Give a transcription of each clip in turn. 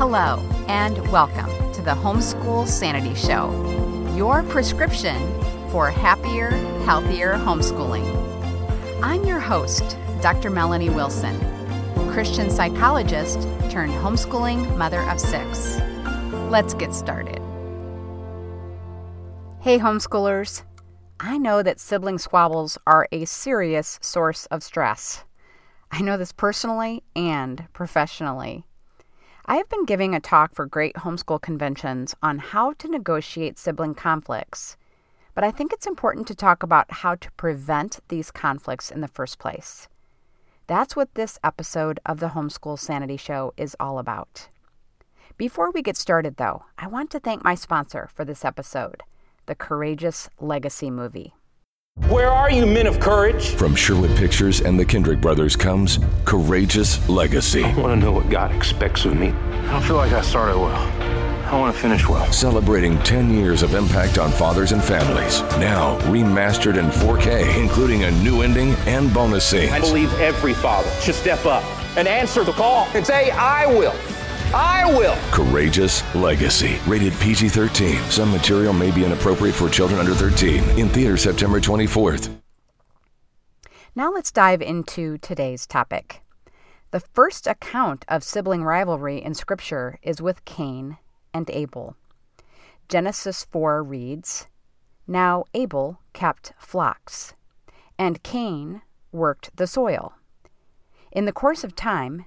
Hello, and welcome to the Homeschool Sanity Show, your prescription for happier, healthier homeschooling. I'm your host, Dr. Melanie Wilson, Christian psychologist turned homeschooling mother of six. Let's get started. Hey, homeschoolers. I know that sibling squabbles are a serious source of stress. I know this personally and professionally. I have been giving a talk for great homeschool conventions on how to negotiate sibling conflicts, but I think it's important to talk about how to prevent these conflicts in the first place. That's what this episode of the Homeschool Sanity Show is all about. Before we get started, though, I want to thank my sponsor for this episode, the Courageous Legacy movie. Where are you, men of courage? From Sherwood Pictures and the Kendrick brothers comes Courageous Legacy. I want to know what God expects of me. I don't feel like I started well. I want to finish well. Celebrating 10 years of impact on fathers and families. Now remastered in 4K, including a new ending and bonus scenes. I believe every father should step up and answer the call and say, I will. I will. Courageous Legacy. Rated PG 13. Some material may be inappropriate for children under 13. In theater September 24th. Now let's dive into today's topic. The first account of sibling rivalry in Scripture is with Cain and Abel. Genesis 4 reads Now Abel kept flocks, and Cain worked the soil. In the course of time,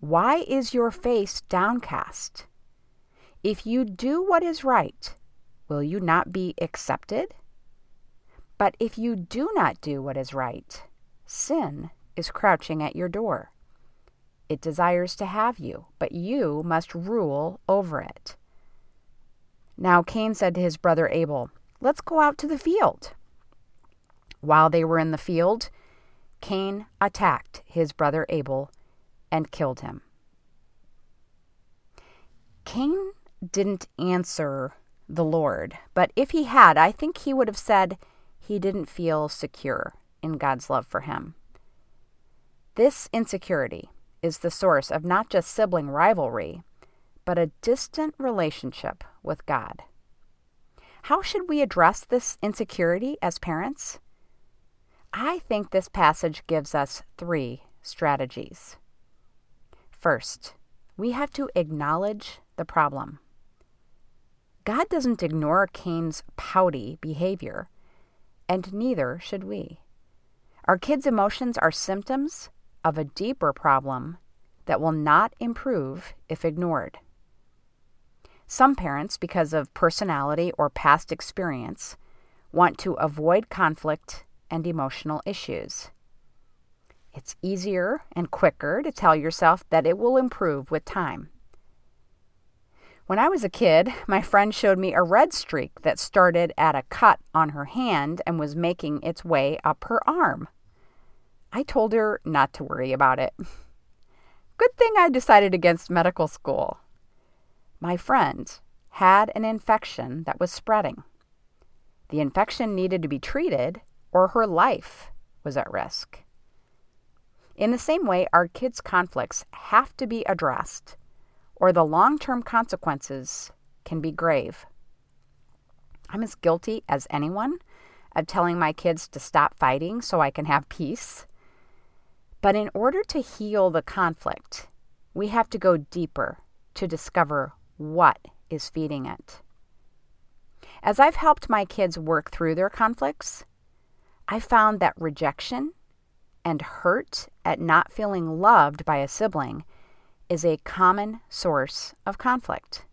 Why is your face downcast? If you do what is right, will you not be accepted? But if you do not do what is right, sin is crouching at your door. It desires to have you, but you must rule over it. Now Cain said to his brother Abel, Let's go out to the field. While they were in the field, Cain attacked his brother Abel and killed him. Cain didn't answer the Lord, but if he had, I think he would have said he didn't feel secure in God's love for him. This insecurity is the source of not just sibling rivalry, but a distant relationship with God. How should we address this insecurity as parents? I think this passage gives us three strategies. First, we have to acknowledge the problem. God doesn't ignore Cain's pouty behavior, and neither should we. Our kids' emotions are symptoms of a deeper problem that will not improve if ignored. Some parents, because of personality or past experience, want to avoid conflict and emotional issues. It's easier and quicker to tell yourself that it will improve with time. When I was a kid, my friend showed me a red streak that started at a cut on her hand and was making its way up her arm. I told her not to worry about it. Good thing I decided against medical school. My friend had an infection that was spreading. The infection needed to be treated, or her life was at risk. In the same way, our kids' conflicts have to be addressed, or the long term consequences can be grave. I'm as guilty as anyone of telling my kids to stop fighting so I can have peace. But in order to heal the conflict, we have to go deeper to discover what is feeding it. As I've helped my kids work through their conflicts, I found that rejection and hurt at not feeling loved by a sibling is a common source of conflict.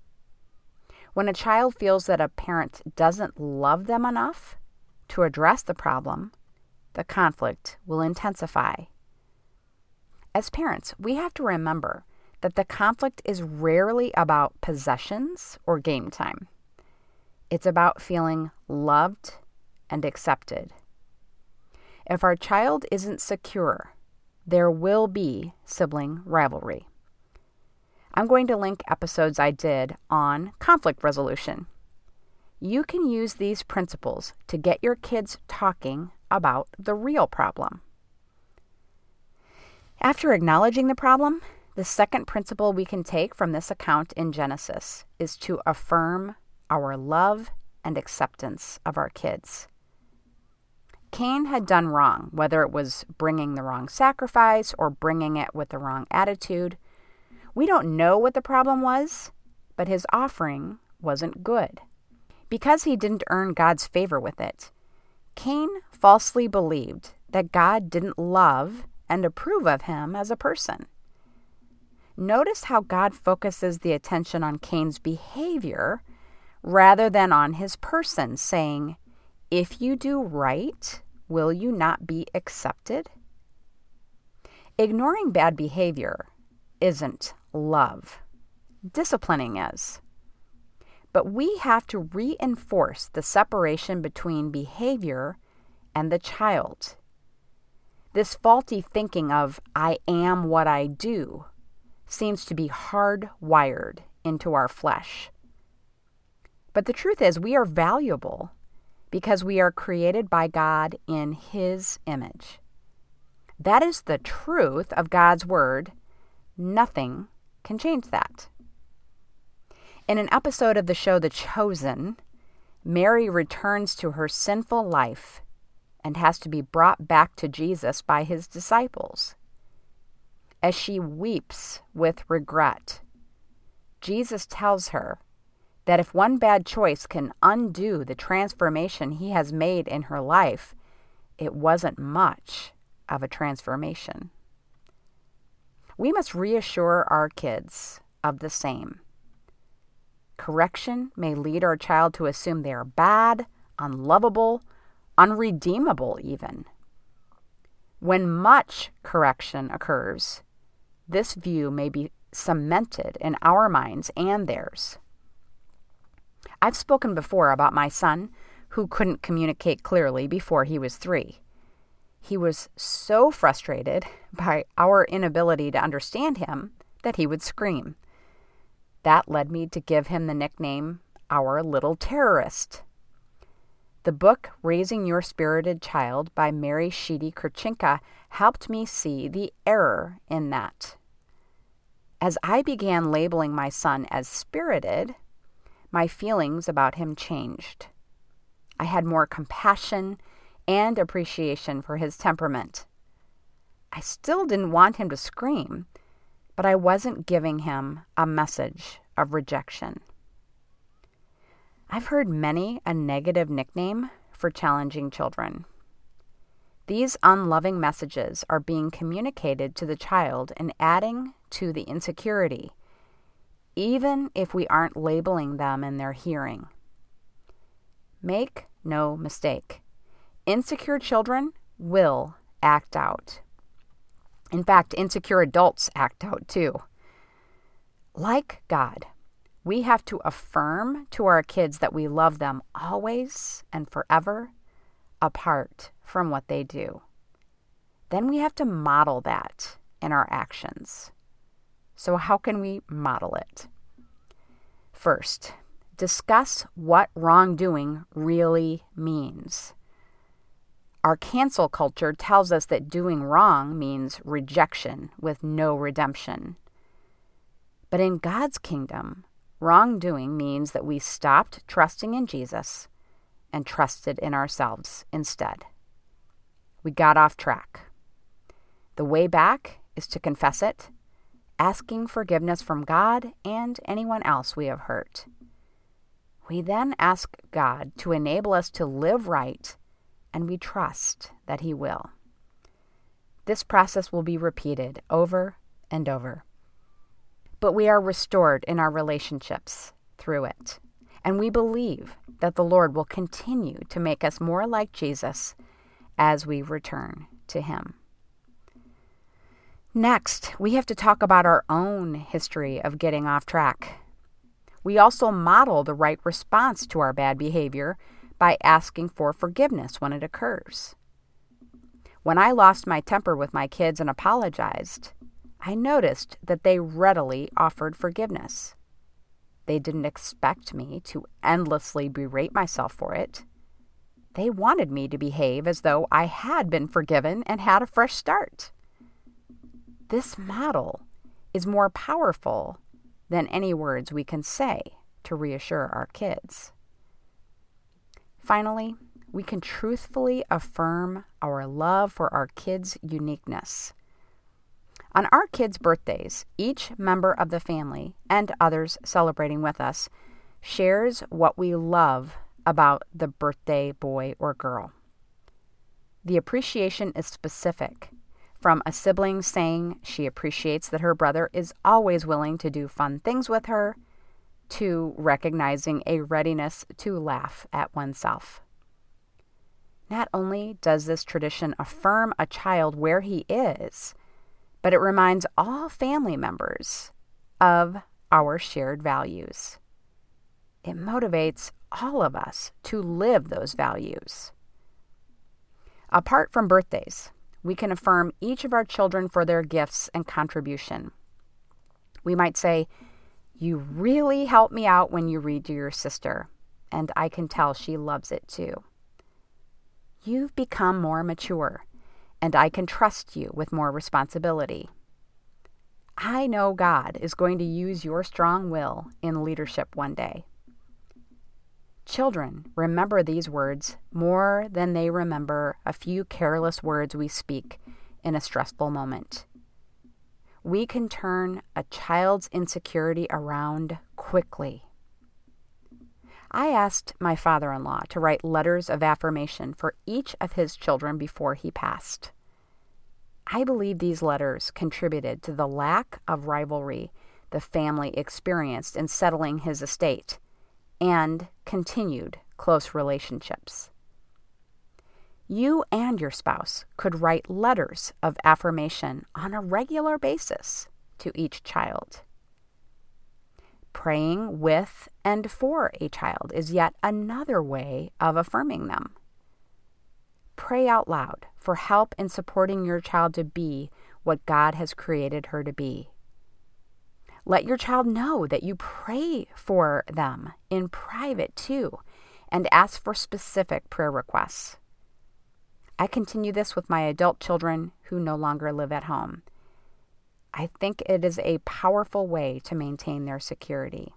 When a child feels that a parent doesn't love them enough to address the problem, the conflict will intensify. As parents, we have to remember that the conflict is rarely about possessions or game time. It's about feeling loved and accepted. If our child isn't secure, there will be sibling rivalry. I'm going to link episodes I did on conflict resolution. You can use these principles to get your kids talking about the real problem. After acknowledging the problem, the second principle we can take from this account in Genesis is to affirm our love and acceptance of our kids. Cain had done wrong, whether it was bringing the wrong sacrifice or bringing it with the wrong attitude. We don't know what the problem was, but his offering wasn't good. Because he didn't earn God's favor with it, Cain falsely believed that God didn't love and approve of him as a person. Notice how God focuses the attention on Cain's behavior rather than on his person, saying, If you do right, will you not be accepted? Ignoring bad behavior isn't love, disciplining is. But we have to reinforce the separation between behavior and the child. This faulty thinking of, I am what I do, seems to be hardwired into our flesh. But the truth is, we are valuable because we are created by God in His image. That is the truth of God's Word. Nothing can change that. In an episode of the show The Chosen, Mary returns to her sinful life and has to be brought back to Jesus by his disciples. As she weeps with regret, Jesus tells her that if one bad choice can undo the transformation he has made in her life, it wasn't much of a transformation. We must reassure our kids of the same. Correction may lead our child to assume they are bad, unlovable, unredeemable, even. When much correction occurs, this view may be cemented in our minds and theirs. I've spoken before about my son who couldn't communicate clearly before he was three. He was so frustrated by our inability to understand him that he would scream. That led me to give him the nickname Our Little Terrorist. The book Raising Your Spirited Child by Mary Sheedy Kurcinka helped me see the error in that. As I began labeling my son as spirited, my feelings about him changed. I had more compassion and appreciation for his temperament. I still didn't want him to scream, but I wasn't giving him a message of rejection. I've heard many a negative nickname for challenging children. These unloving messages are being communicated to the child and adding to the insecurity even if we aren't labeling them in their hearing. Make no mistake, insecure children will act out. In fact, insecure adults act out too. Like God, we have to affirm to our kids that we love them always and forever, apart from what they do. Then we have to model that in our actions. So, how can we model it? First, discuss what wrongdoing really means. Our cancel culture tells us that doing wrong means rejection with no redemption. But in God's kingdom, wrongdoing means that we stopped trusting in Jesus and trusted in ourselves instead. We got off track. The way back is to confess it asking forgiveness from God and anyone else we have hurt. We then ask God to enable us to live right, and we trust that He will. This process will be repeated over and over. But we are restored in our relationships through it, and we believe that the Lord will continue to make us more like Jesus as we return to Him. Next, we have to talk about our own history of getting off track. We also model the right response to our bad behavior by asking for forgiveness when it occurs. When I lost my temper with my kids and apologized, I noticed that they readily offered forgiveness. They didn't expect me to endlessly berate myself for it. They wanted me to behave as though I had been forgiven and had a fresh start. This model is more powerful than any words we can say to reassure our kids. Finally, we can truthfully affirm our love for our kids' uniqueness. On our kids' birthdays, each member of the family and others celebrating with us shares what we love about the birthday boy or girl. The appreciation is specific, from a sibling saying she appreciates that her brother is always willing to do fun things with her, to recognizing a readiness to laugh at oneself. Not only does this tradition affirm a child where he is, but it reminds all family members of our shared values. It motivates all of us to live those values. Apart from birthdays, we can affirm each of our children for their gifts and contribution. We might say, You really help me out when you read to your sister, and I can tell she loves it too. You've become more mature and I can trust you with more responsibility. I know God is going to use your strong will in leadership one day. Children remember these words more than they remember a few careless words we speak in a stressful moment. We can turn a child's insecurity around quickly. I asked my father in law to write letters of affirmation for each of his children before he passed. I believe these letters contributed to the lack of rivalry the family experienced in settling his estate and continued close relationships. You and your spouse could write letters of affirmation on a regular basis to each child. Praying with and for a child is yet another way of affirming them. Pray out loud for help in supporting your child to be what God has created her to be. Let your child know that you pray for them in private too and ask for specific prayer requests. I continue this with my adult children who no longer live at home. I think it is a powerful way to maintain their security.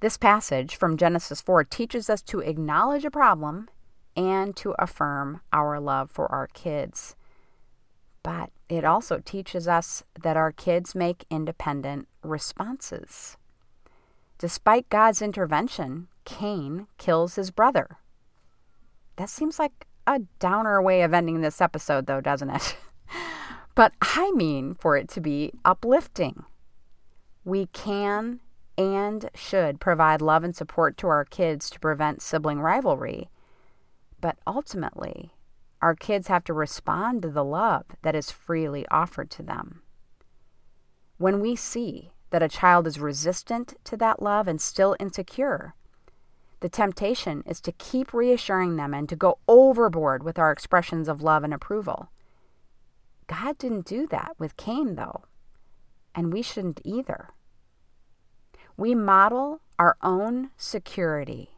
This passage from Genesis 4 teaches us to acknowledge a problem and to affirm our love for our kids. But it also teaches us that our kids make independent responses. Despite God's intervention, Cain kills his brother. That seems like a downer way of ending this episode, though, doesn't it? but I mean for it to be uplifting. We can and should provide love and support to our kids to prevent sibling rivalry. But ultimately, our kids have to respond to the love that is freely offered to them. When we see that a child is resistant to that love and still insecure, the temptation is to keep reassuring them and to go overboard with our expressions of love and approval. God didn't do that with Cain, though, and we shouldn't either. We model our own security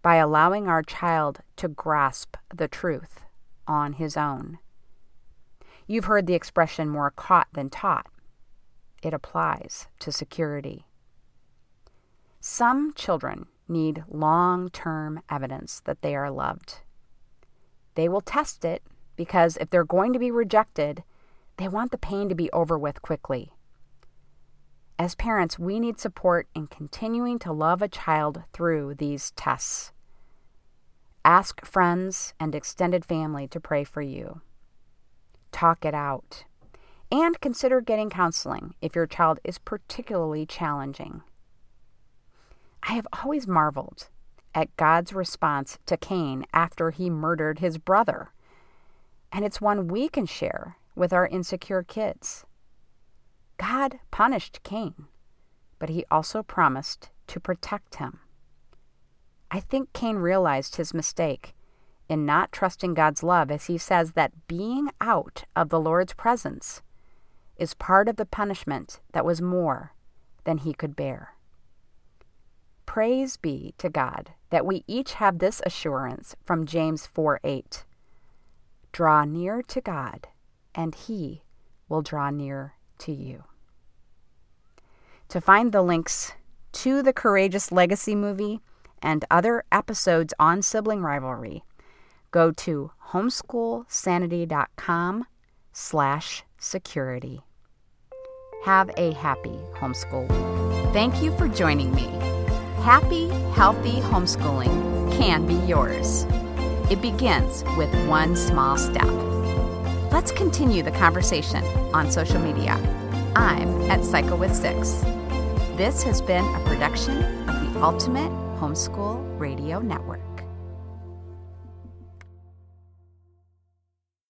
by allowing our child to grasp the truth on his own. You've heard the expression more caught than taught. It applies to security. Some children need long term evidence that they are loved. They will test it because if they're going to be rejected, they want the pain to be over with quickly. As parents, we need support in continuing to love a child through these tests. Ask friends and extended family to pray for you. Talk it out. And consider getting counseling if your child is particularly challenging. I have always marveled at God's response to Cain after he murdered his brother and it's one we can share with our insecure kids. God punished Cain, but he also promised to protect him. I think Cain realized his mistake in not trusting God's love as he says that being out of the Lord's presence is part of the punishment that was more than he could bear. Praise be to God that we each have this assurance from James 4 8. Draw near to God, and he will draw near to you. To find the links to the Courageous Legacy movie and other episodes on sibling rivalry, go to homeschoolsanity.com slash security. Have a happy homeschool week. Thank you for joining me. Happy, healthy homeschooling can be yours. It begins with one small step. Let's continue the conversation on social media. I'm at Psycho with Six. This has been a production of the Ultimate Homeschool Radio Network.